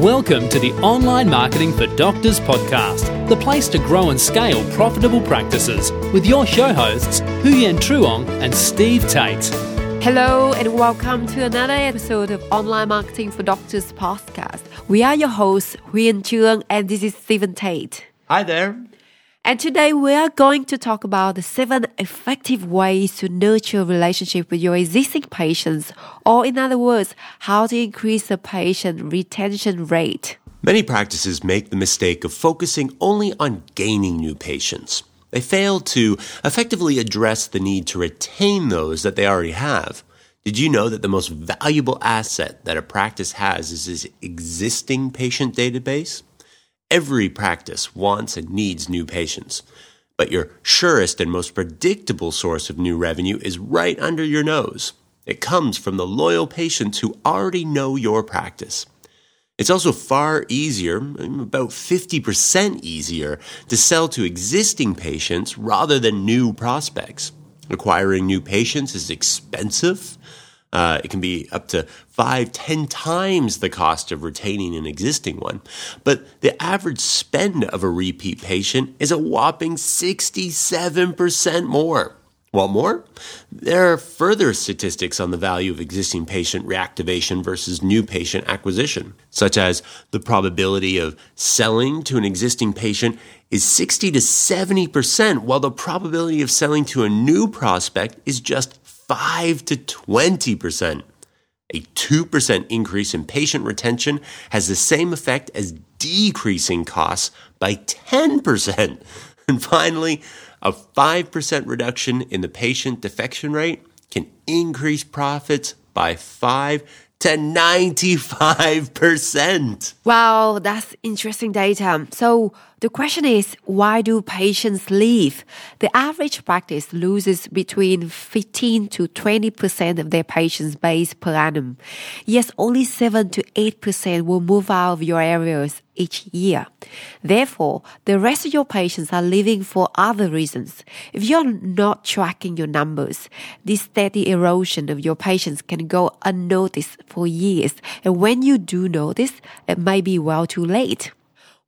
Welcome to the Online Marketing for Doctors podcast, the place to grow and scale profitable practices with your show hosts, Huyen Truong and Steve Tate. Hello and welcome to another episode of Online Marketing for Doctors podcast. We are your hosts, Huyen Truong and this is Stephen Tate. Hi there. And today we are going to talk about the seven effective ways to nurture relationship with your existing patients, or in other words, how to increase the patient retention rate. Many practices make the mistake of focusing only on gaining new patients. They fail to effectively address the need to retain those that they already have. Did you know that the most valuable asset that a practice has is its existing patient database? Every practice wants and needs new patients. But your surest and most predictable source of new revenue is right under your nose. It comes from the loyal patients who already know your practice. It's also far easier, about 50% easier, to sell to existing patients rather than new prospects. Acquiring new patients is expensive. Uh, it can be up to five, ten times the cost of retaining an existing one. But the average spend of a repeat patient is a whopping 67% more. Want more? There are further statistics on the value of existing patient reactivation versus new patient acquisition, such as the probability of selling to an existing patient is 60 to 70%, while the probability of selling to a new prospect is just 5 to 20%. A 2% increase in patient retention has the same effect as decreasing costs by 10%. And finally, a 5% reduction in the patient defection rate can increase profits by 5 to 95%. Wow, that's interesting data. So the question is, why do patients leave? The average practice loses between 15 to 20% of their patients base per annum. Yes, only 7 to 8% will move out of your areas each year. Therefore, the rest of your patients are leaving for other reasons. If you're not tracking your numbers, this steady erosion of your patients can go unnoticed for years. And when you do notice, it may be well too late.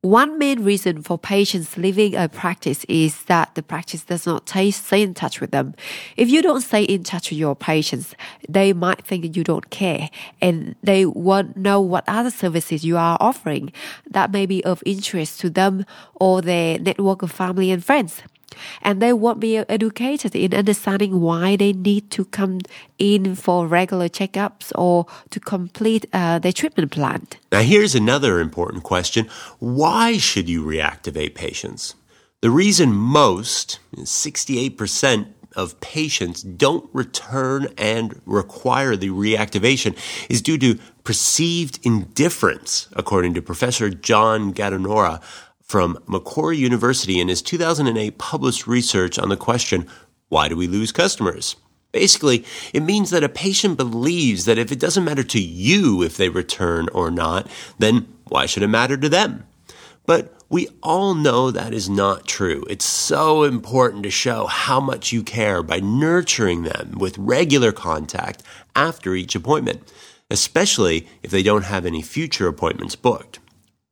One main reason for patients leaving a practice is that the practice does not stay in touch with them. If you don't stay in touch with your patients, they might think you don't care and they won't know what other services you are offering that may be of interest to them or their network of family and friends and they won't be educated in understanding why they need to come in for regular checkups or to complete uh, their treatment plan. Now, here's another important question why should you reactivate patients? The reason most, 68%, of patients don't return and require the reactivation is due to perceived indifference, according to Professor John Gattinora from Macquarie University in his 2008 published research on the question, why do we lose customers? Basically, it means that a patient believes that if it doesn't matter to you if they return or not, then why should it matter to them? But we all know that is not true. It's so important to show how much you care by nurturing them with regular contact after each appointment, especially if they don't have any future appointments booked.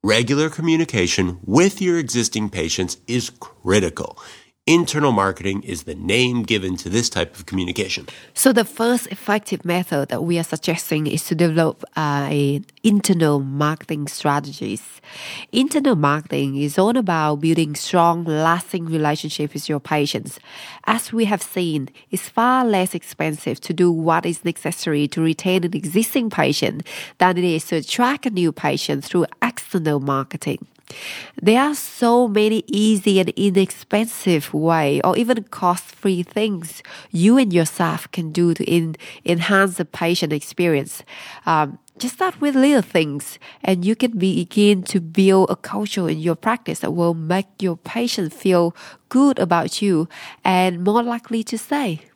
Regular communication with your existing patients is critical. Internal marketing is the name given to this type of communication. So the first effective method that we are suggesting is to develop uh, internal marketing strategies. Internal marketing is all about building strong, lasting relationships with your patients. As we have seen, it's far less expensive to do what is necessary to retain an existing patient than it is to attract a new patient through external marketing. There are so many easy and inexpensive way or even cost-free things you and your staff can do to in, enhance the patient experience. Um, just start with little things and you can begin to build a culture in your practice that will make your patient feel good about you and more likely to stay.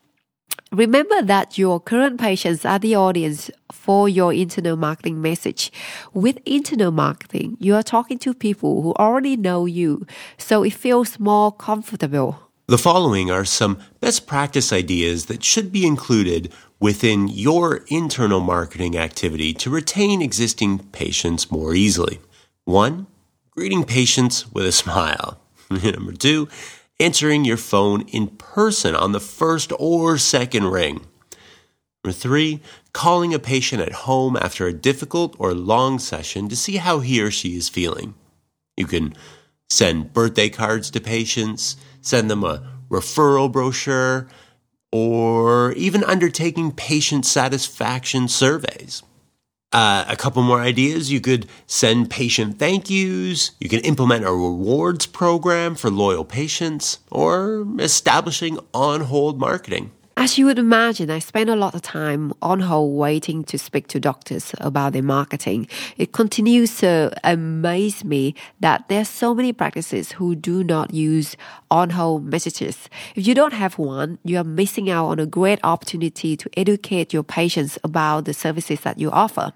Remember that your current patients are the audience for your internal marketing message. With internal marketing, you are talking to people who already know you, so it feels more comfortable. The following are some best practice ideas that should be included within your internal marketing activity to retain existing patients more easily. One, greeting patients with a smile. Number two, answering your phone in person on the first or second ring. Number three, calling a patient at home after a difficult or long session to see how he or she is feeling. You can send birthday cards to patients, send them a referral brochure, or even undertaking patient satisfaction surveys. Uh, a couple more ideas. You could send patient thank yous. You can implement a rewards program for loyal patients or establishing on hold marketing. As you would imagine, I spend a lot of time on hold waiting to speak to doctors about their marketing. It continues to amaze me that there are so many practices who do not use on hold messages. If you don't have one, you are missing out on a great opportunity to educate your patients about the services that you offer.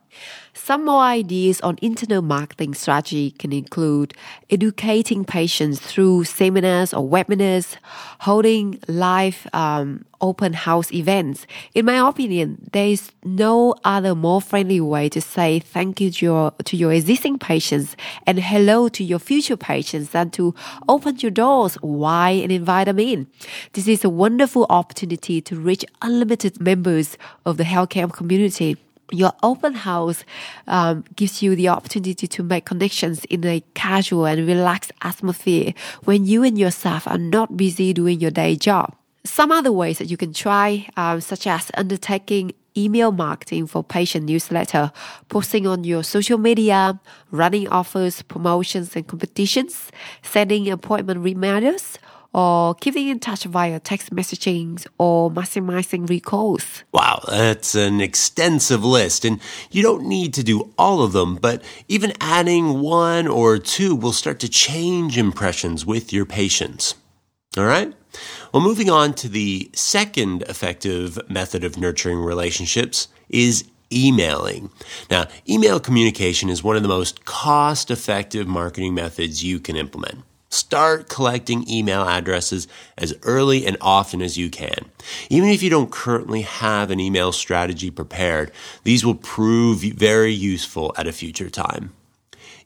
Some more ideas on internal marketing strategy can include educating patients through seminars or webinars, holding live um, open house events. In my opinion, there is no other more friendly way to say thank you to your, to your existing patients and hello to your future patients than to open your doors wide and invite them in. This is a wonderful opportunity to reach unlimited members of the healthcare community your open house um, gives you the opportunity to make connections in a casual and relaxed atmosphere when you and your staff are not busy doing your day job. Some other ways that you can try, um, such as undertaking email marketing for patient newsletter, posting on your social media, running offers, promotions, and competitions, sending appointment reminders, or keeping in touch via text messaging or maximizing recalls. Wow, that's an extensive list, and you don't need to do all of them, but even adding one or two will start to change impressions with your patients. All right? Well, moving on to the second effective method of nurturing relationships is emailing. Now, email communication is one of the most cost effective marketing methods you can implement. Start collecting email addresses as early and often as you can. Even if you don't currently have an email strategy prepared, these will prove very useful at a future time.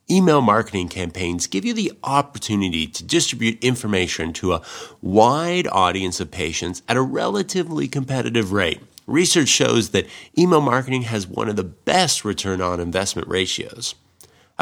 Email marketing campaigns give you the opportunity to distribute information to a wide audience of patients at a relatively competitive rate. Research shows that email marketing has one of the best return on investment ratios.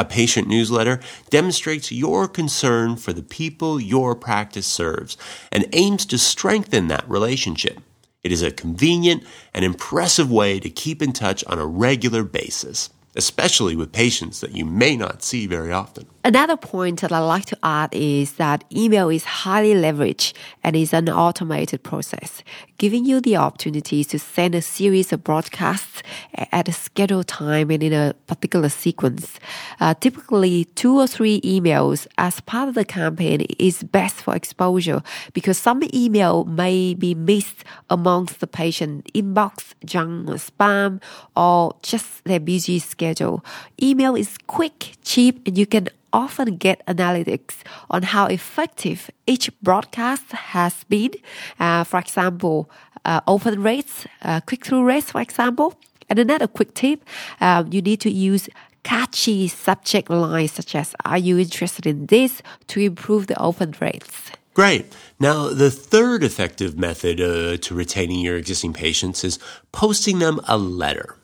A patient newsletter demonstrates your concern for the people your practice serves and aims to strengthen that relationship. It is a convenient and impressive way to keep in touch on a regular basis especially with patients that you may not see very often. Another point that I like to add is that email is highly leveraged and is an automated process, giving you the opportunity to send a series of broadcasts at a scheduled time and in a particular sequence. Uh, typically, two or three emails as part of the campaign is best for exposure because some email may be missed amongst the patient inbox, junk, spam, or just their busy schedule. Email is quick, cheap, and you can often get analytics on how effective each broadcast has been. Uh, for example, uh, open rates, uh, click through rates, for example. And another quick tip um, you need to use catchy subject lines such as Are you interested in this to improve the open rates? Great. Now, the third effective method uh, to retaining your existing patients is posting them a letter.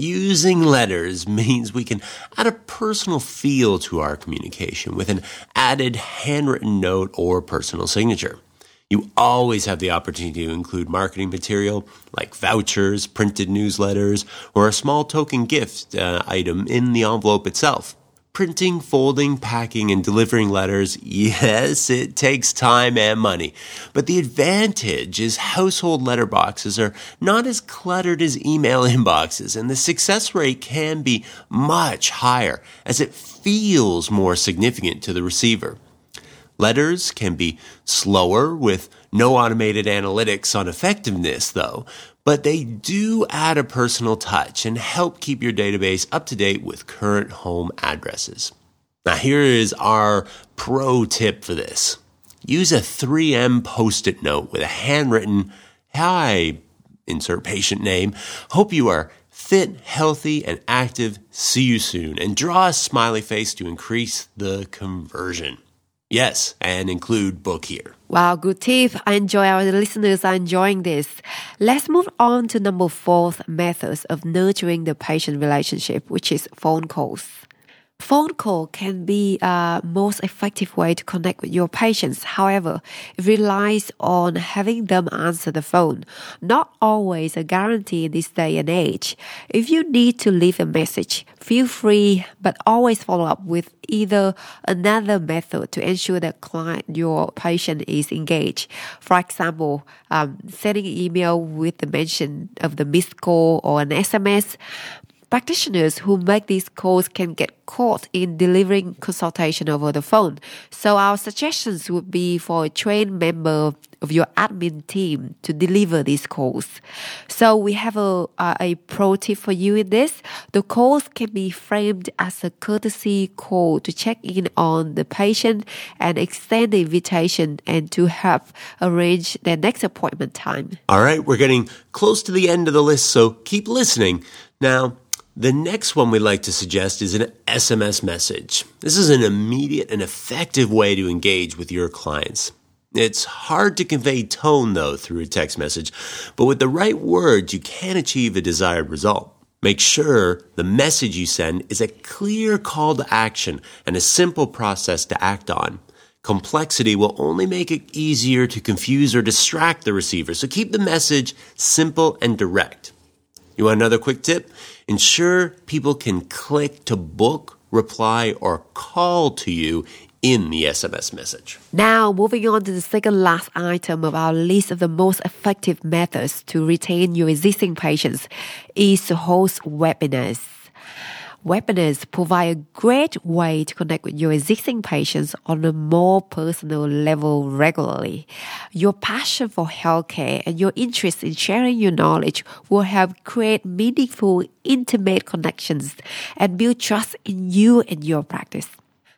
Using letters means we can add a personal feel to our communication with an added handwritten note or personal signature. You always have the opportunity to include marketing material like vouchers, printed newsletters, or a small token gift uh, item in the envelope itself. Printing, folding, packing, and delivering letters, yes, it takes time and money. But the advantage is household letterboxes are not as cluttered as email inboxes, and the success rate can be much higher as it feels more significant to the receiver. Letters can be slower with no automated analytics on effectiveness, though, but they do add a personal touch and help keep your database up to date with current home addresses. Now, here is our pro tip for this use a 3M post it note with a handwritten, Hi, insert patient name. Hope you are fit, healthy, and active. See you soon. And draw a smiley face to increase the conversion. Yes, and include book here. Wow, good tip. I enjoy our listeners are enjoying this. Let's move on to number fourth methods of nurturing the patient relationship, which is phone calls. Phone call can be a most effective way to connect with your patients. However, it relies on having them answer the phone. Not always a guarantee in this day and age. If you need to leave a message, feel free, but always follow up with either another method to ensure that client, your patient is engaged. For example, um, sending email with the mention of the missed call or an SMS practitioners who make these calls can get caught in delivering consultation over the phone. So our suggestions would be for a trained member of your admin team to deliver these calls. So we have a, a, a pro tip for you in this. The calls can be framed as a courtesy call to check in on the patient and extend the invitation and to help arrange their next appointment time. All right, we're getting close to the end of the list, so keep listening. Now, the next one we'd like to suggest is an SMS message. This is an immediate and effective way to engage with your clients. It's hard to convey tone though through a text message, but with the right words, you can achieve a desired result. Make sure the message you send is a clear call to action and a simple process to act on. Complexity will only make it easier to confuse or distract the receiver, so keep the message simple and direct. You want another quick tip? Ensure people can click to book, reply, or call to you in the SMS message. Now, moving on to the second last item of our list of the most effective methods to retain your existing patients is to host webinars. Webinars provide a great way to connect with your existing patients on a more personal level regularly. Your passion for healthcare and your interest in sharing your knowledge will help create meaningful, intimate connections and build trust in you and your practice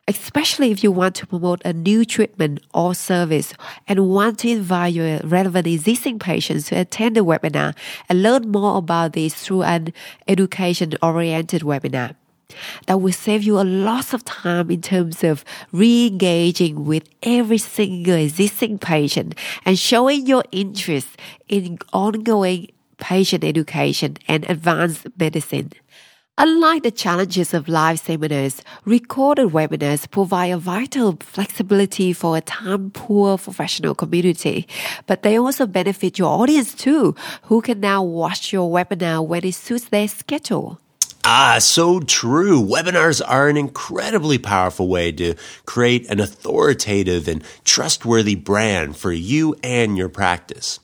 especially if you want to promote a new treatment or service and want to invite your relevant existing patients to attend the webinar and learn more about this through an education oriented webinar. That will save you a lot of time in terms of re-engaging with every single existing patient and showing your interest in ongoing patient education and advanced medicine. Unlike the challenges of live seminars, recorded webinars provide a vital flexibility for a time poor professional community. But they also benefit your audience too, who can now watch your webinar when it suits their schedule. Ah, so true. Webinars are an incredibly powerful way to create an authoritative and trustworthy brand for you and your practice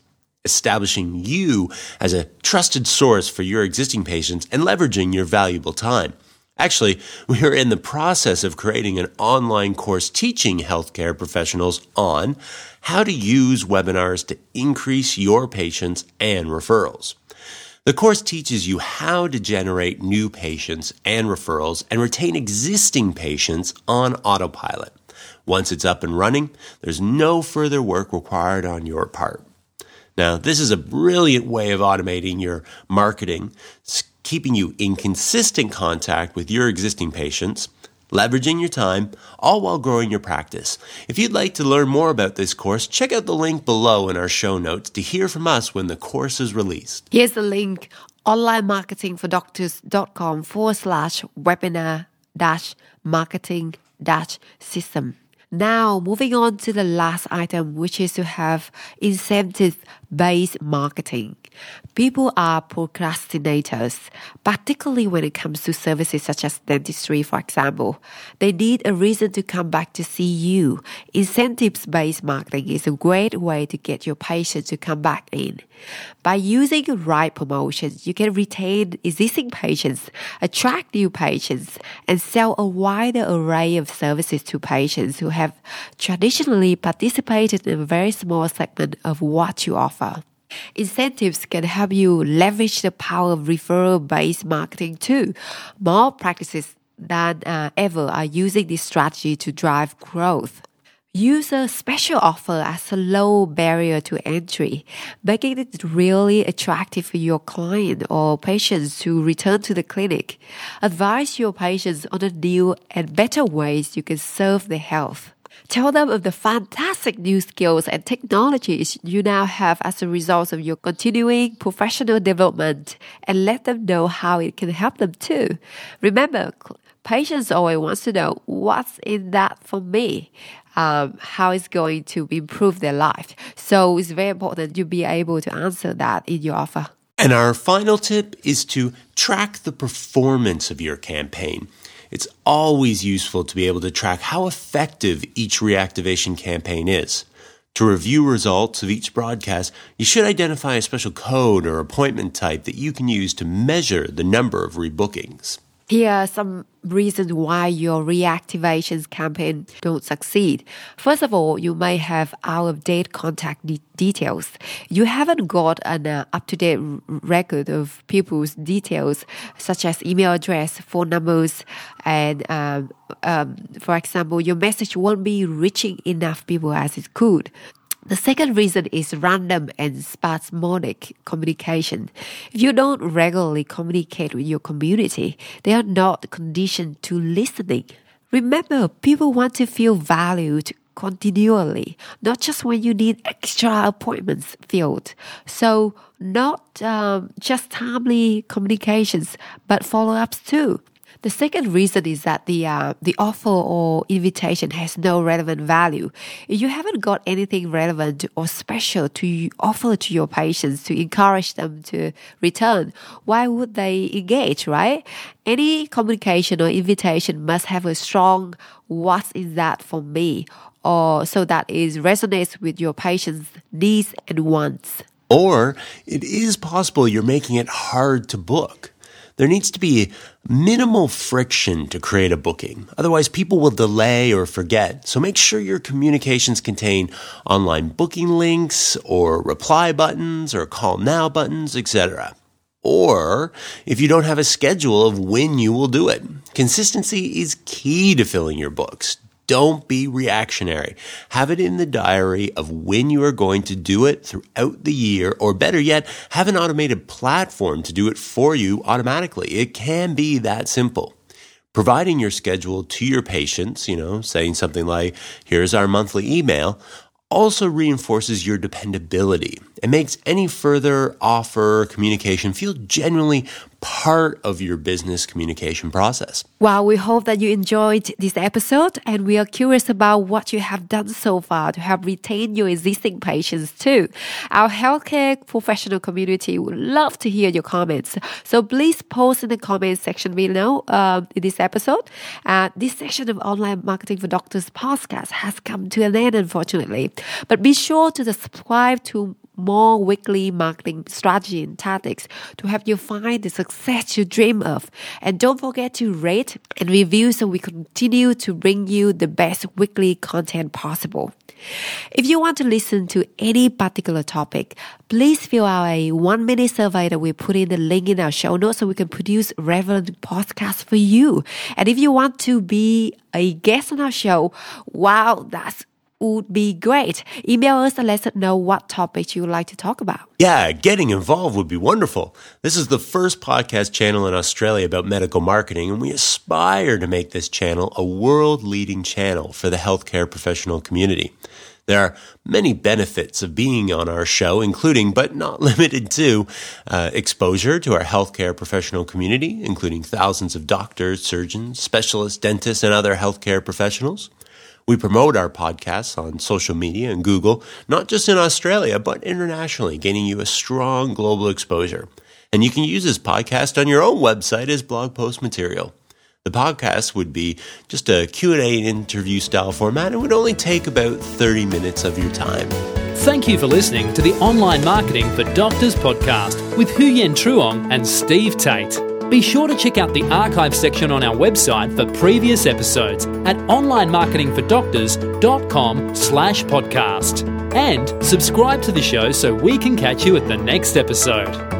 establishing you as a trusted source for your existing patients and leveraging your valuable time. Actually, we are in the process of creating an online course teaching healthcare professionals on how to use webinars to increase your patients and referrals. The course teaches you how to generate new patients and referrals and retain existing patients on autopilot. Once it's up and running, there's no further work required on your part. Now, this is a brilliant way of automating your marketing, keeping you in consistent contact with your existing patients, leveraging your time, all while growing your practice. If you'd like to learn more about this course, check out the link below in our show notes to hear from us when the course is released. Here's the link onlinemarketingfordoctors.com forward slash webinar dash marketing dash system. Now, moving on to the last item, which is to have incentive based marketing. People are procrastinators, particularly when it comes to services such as dentistry, for example. They need a reason to come back to see you. Incentives based marketing is a great way to get your patients to come back in. By using right promotions, you can retain existing patients, attract new patients, and sell a wider array of services to patients who have traditionally participated in a very small segment of what you offer. Incentives can help you leverage the power of referral based marketing too. More practices than uh, ever are using this strategy to drive growth. Use a special offer as a low barrier to entry, making it really attractive for your client or patients to return to the clinic. Advise your patients on the new and better ways you can serve their health. Tell them of the fantastic new skills and technologies you now have as a result of your continuing professional development and let them know how it can help them too. Remember, patients always want to know what's in that for me um, how it's going to improve their life. So it's very important to be able to answer that in your offer. And our final tip is to track the performance of your campaign. It's always useful to be able to track how effective each reactivation campaign is. To review results of each broadcast, you should identify a special code or appointment type that you can use to measure the number of rebookings. Here are some reasons why your reactivations campaign don't succeed. First of all, you may have out of date contact de- details. You haven't got an uh, up to date record of people's details, such as email address, phone numbers, and um, um, for example, your message won't be reaching enough people as it could. The second reason is random and spasmodic communication. If you don't regularly communicate with your community, they are not conditioned to listening. Remember, people want to feel valued continually, not just when you need extra appointments filled. So, not um, just timely communications, but follow ups too. The second reason is that the uh, the offer or invitation has no relevant value. If you haven't got anything relevant or special to offer to your patients to encourage them to return, why would they engage, right? Any communication or invitation must have a strong "What is in that for me?" or so that it resonates with your patient's needs and wants. Or it is possible you're making it hard to book. There needs to be minimal friction to create a booking. Otherwise, people will delay or forget. So make sure your communications contain online booking links or reply buttons or call now buttons, etc. Or if you don't have a schedule of when you will do it. Consistency is key to filling your books. Don't be reactionary. Have it in the diary of when you are going to do it throughout the year, or better yet, have an automated platform to do it for you automatically. It can be that simple. Providing your schedule to your patients, you know, saying something like, here's our monthly email, also reinforces your dependability and makes any further offer communication feel genuinely part of your business communication process. Well, we hope that you enjoyed this episode and we are curious about what you have done so far to help retain your existing patients too. Our healthcare professional community would love to hear your comments. So please post in the comments section below uh, in this episode. Uh, this section of Online Marketing for Doctors podcast has come to an end, unfortunately. But be sure to subscribe to more weekly marketing strategy and tactics to help you find the success you dream of. And don't forget to rate and review so we continue to bring you the best weekly content possible. If you want to listen to any particular topic, please fill out a one minute survey that we put in the link in our show notes so we can produce relevant podcasts for you. And if you want to be a guest on our show, wow, that's would be great. Email us and let us know what topics you would like to talk about. Yeah, getting involved would be wonderful. This is the first podcast channel in Australia about medical marketing, and we aspire to make this channel a world leading channel for the healthcare professional community. There are many benefits of being on our show, including, but not limited to, uh, exposure to our healthcare professional community, including thousands of doctors, surgeons, specialists, dentists, and other healthcare professionals we promote our podcasts on social media and Google, not just in Australia, but internationally, gaining you a strong global exposure. And you can use this podcast on your own website as blog post material. The podcast would be just a Q&A interview style format and would only take about 30 minutes of your time. Thank you for listening to the Online Marketing for Doctors podcast with Huyen Truong and Steve Tate. Be sure to check out the archive section on our website for previous episodes at onlinemarketingfordoctors.com slash podcast. And subscribe to the show so we can catch you at the next episode.